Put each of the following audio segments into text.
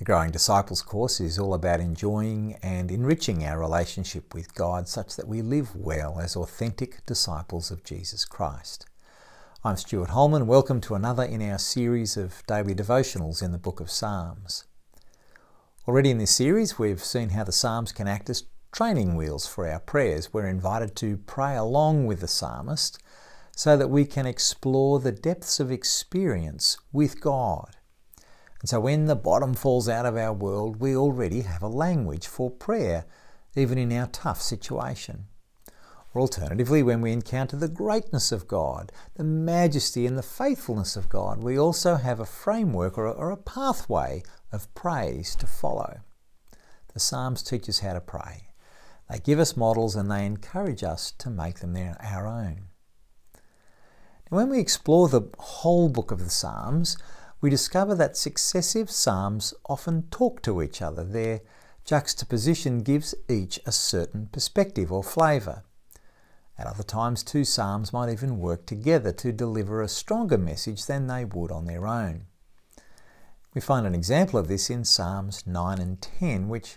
The Growing Disciples course is all about enjoying and enriching our relationship with God such that we live well as authentic disciples of Jesus Christ. I'm Stuart Holman. Welcome to another in our series of daily devotionals in the book of Psalms. Already in this series, we've seen how the Psalms can act as training wheels for our prayers. We're invited to pray along with the psalmist so that we can explore the depths of experience with God and so when the bottom falls out of our world, we already have a language for prayer, even in our tough situation. Or alternatively, when we encounter the greatness of God, the majesty and the faithfulness of God, we also have a framework or a, or a pathway of praise to follow. The Psalms teach us how to pray. They give us models and they encourage us to make them their, our own. when we explore the whole book of the Psalms, we discover that successive psalms often talk to each other. Their juxtaposition gives each a certain perspective or flavour. At other times, two psalms might even work together to deliver a stronger message than they would on their own. We find an example of this in Psalms 9 and 10, which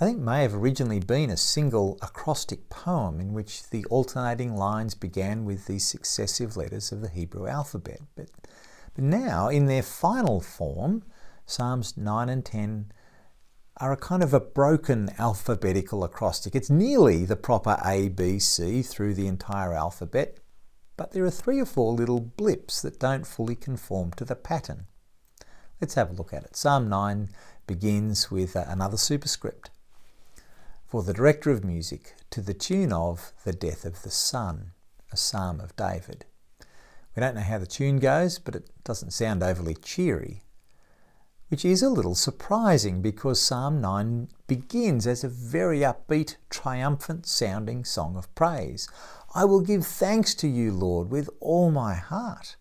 I think may have originally been a single acrostic poem in which the alternating lines began with the successive letters of the Hebrew alphabet. But but now, in their final form, Psalms 9 and 10 are a kind of a broken alphabetical acrostic. It's nearly the proper A, B, C through the entire alphabet, but there are three or four little blips that don't fully conform to the pattern. Let's have a look at it. Psalm 9 begins with uh, another superscript. For the director of music, to the tune of The Death of the Son, a psalm of David. We don't know how the tune goes, but it doesn't sound overly cheery, which is a little surprising because Psalm 9 begins as a very upbeat, triumphant sounding song of praise. I will give thanks to you, Lord, with all my heart.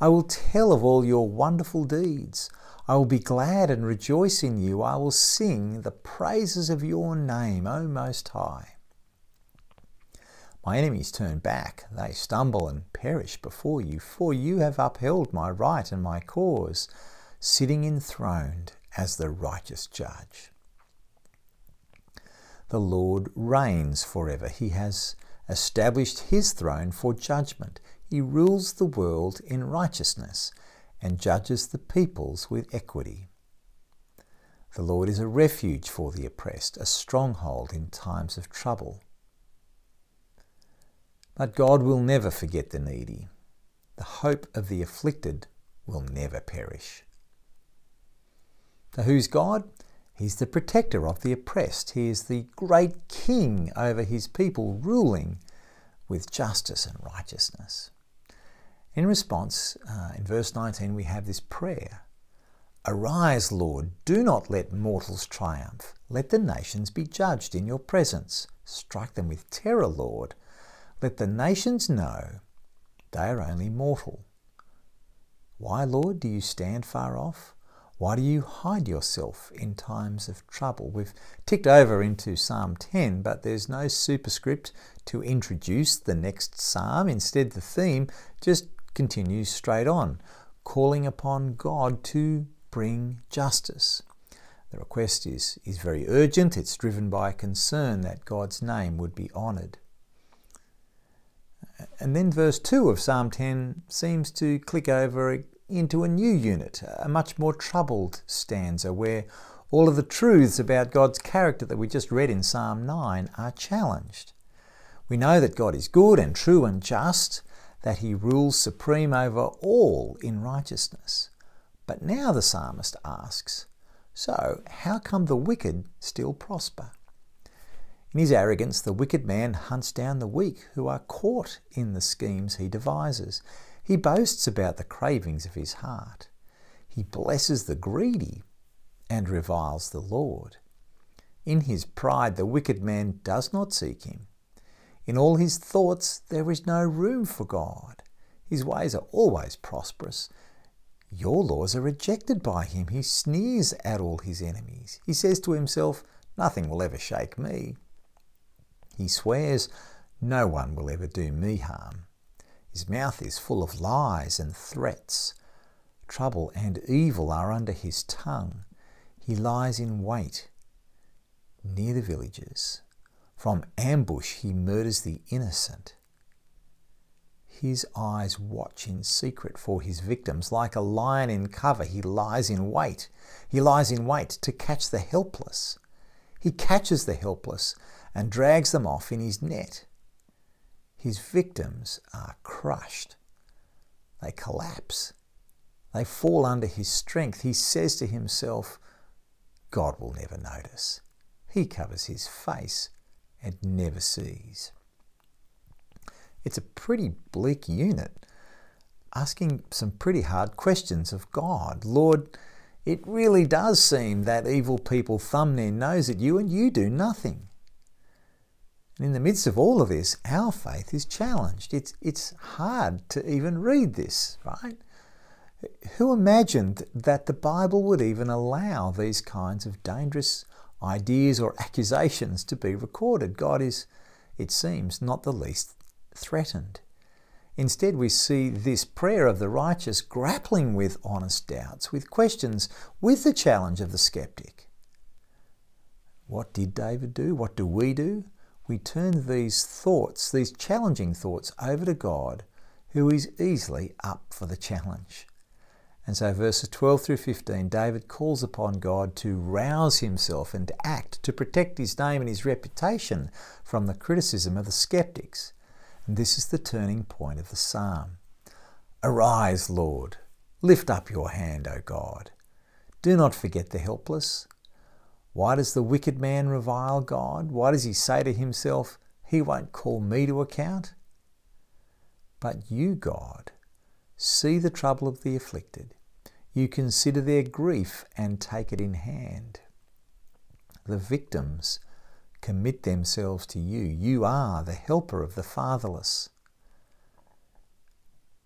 I will tell of all your wonderful deeds. I will be glad and rejoice in you. I will sing the praises of your name, O Most High. My enemies turn back, they stumble and perish before you, for you have upheld my right and my cause, sitting enthroned as the righteous judge. The Lord reigns forever. He has established his throne for judgment. He rules the world in righteousness and judges the peoples with equity. The Lord is a refuge for the oppressed, a stronghold in times of trouble. But God will never forget the needy. The hope of the afflicted will never perish. So, who's God? He's the protector of the oppressed. He is the great king over his people, ruling with justice and righteousness. In response, uh, in verse 19, we have this prayer Arise, Lord, do not let mortals triumph. Let the nations be judged in your presence. Strike them with terror, Lord. Let the nations know they are only mortal. Why, Lord, do you stand far off? Why do you hide yourself in times of trouble? We've ticked over into Psalm 10, but there's no superscript to introduce the next psalm. Instead, the theme just continues straight on, calling upon God to bring justice. The request is, is very urgent. It's driven by a concern that God's name would be honoured. And then verse 2 of Psalm 10 seems to click over into a new unit, a much more troubled stanza where all of the truths about God's character that we just read in Psalm 9 are challenged. We know that God is good and true and just, that he rules supreme over all in righteousness. But now the psalmist asks, so how come the wicked still prosper? In his arrogance, the wicked man hunts down the weak who are caught in the schemes he devises. He boasts about the cravings of his heart. He blesses the greedy and reviles the Lord. In his pride, the wicked man does not seek him. In all his thoughts, there is no room for God. His ways are always prosperous. Your laws are rejected by him. He sneers at all his enemies. He says to himself, Nothing will ever shake me. He swears, No one will ever do me harm. His mouth is full of lies and threats. Trouble and evil are under his tongue. He lies in wait near the villages. From ambush, he murders the innocent. His eyes watch in secret for his victims. Like a lion in cover, he lies in wait. He lies in wait to catch the helpless. He catches the helpless and drags them off in his net. His victims are crushed. They collapse. They fall under his strength. He says to himself, God will never notice. He covers his face and never sees. It's a pretty bleak unit, asking some pretty hard questions of God. Lord, it really does seem that evil people thumb their nose at you and you do nothing. And in the midst of all of this, our faith is challenged. It's, it's hard to even read this, right? Who imagined that the Bible would even allow these kinds of dangerous ideas or accusations to be recorded. God is, it seems, not the least threatened. Instead, we see this prayer of the righteous grappling with honest doubts, with questions, with the challenge of the skeptic. What did David do? What do we do? We turn these thoughts, these challenging thoughts, over to God, who is easily up for the challenge. And so, verses 12 through 15, David calls upon God to rouse himself and to act to protect his name and his reputation from the criticism of the skeptics. And this is the turning point of the psalm. Arise, Lord, lift up your hand, O God. Do not forget the helpless. Why does the wicked man revile God? Why does he say to himself, He won't call me to account? But you, God, see the trouble of the afflicted. You consider their grief and take it in hand. The victims commit themselves to you. You are the helper of the fatherless.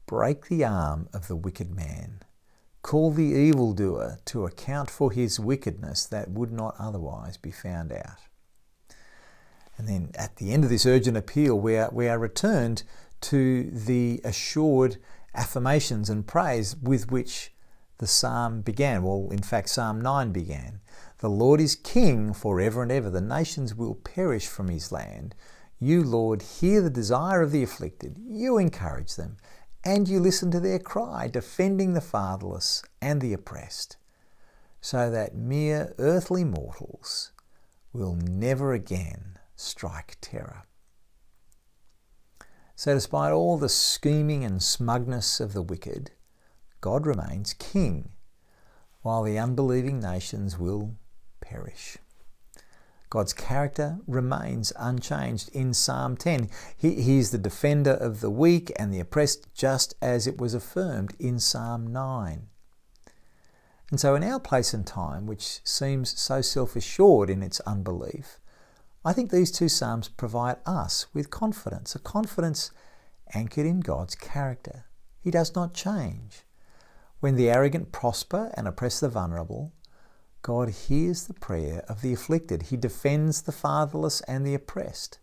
Break the arm of the wicked man. Call the evildoer to account for his wickedness that would not otherwise be found out. And then at the end of this urgent appeal, we are, we are returned to the assured affirmations and praise with which the psalm began. Well, in fact, Psalm 9 began. The Lord is king forever and ever. The nations will perish from his land. You, Lord, hear the desire of the afflicted. You encourage them, and you listen to their cry, defending the fatherless and the oppressed, so that mere earthly mortals will never again strike terror. So, despite all the scheming and smugness of the wicked, God remains king, while the unbelieving nations will perish. God's character remains unchanged in Psalm 10. He, he, is the defender of the weak and the oppressed, just as it was affirmed in Psalm 9. And so, in our place and time, which seems so self assured in its unbelief, I think these two Psalms provide us with confidence, a confidence anchored in God's character. He does not change. When the arrogant prosper and oppress the vulnerable, God hears the prayer of the afflicted. He defends the fatherless and the oppressed.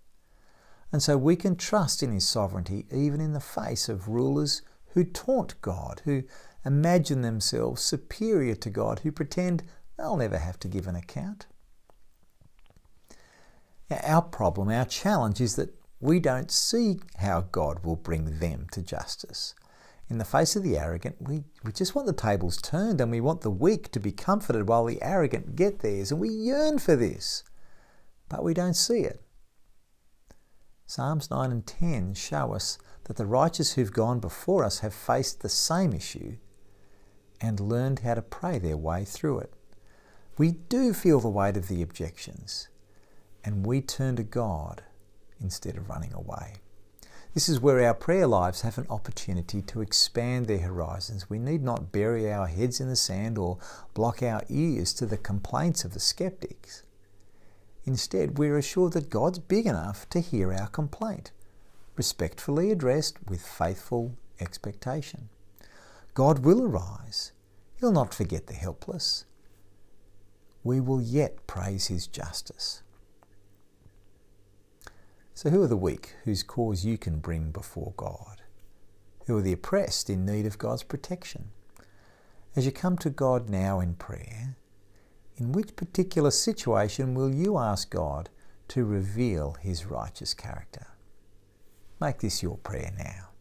And so we can trust in His sovereignty even in the face of rulers who taunt God, who imagine themselves superior to God, who pretend they'll never have to give an account. Our problem, our challenge is that we don't see how God will bring them to justice. In the face of the arrogant, we, we just want the tables turned and we want the weak to be comforted while the arrogant get theirs, and we yearn for this, but we don't see it. Psalms 9 and 10 show us that the righteous who've gone before us have faced the same issue and learned how to pray their way through it. We do feel the weight of the objections, and we turn to God instead of running away. This is where our prayer lives have an opportunity to expand their horizons. We need not bury our heads in the sand or block our ears to the complaints of the skeptics. Instead, we're assured that God's big enough to hear our complaint, respectfully addressed with faithful expectation. God will arise. He'll not forget the helpless. We will yet praise His justice. So, who are the weak whose cause you can bring before God? Who are the oppressed in need of God's protection? As you come to God now in prayer, In which particular situation will you ask God to reveal his righteous character? Make this your prayer now.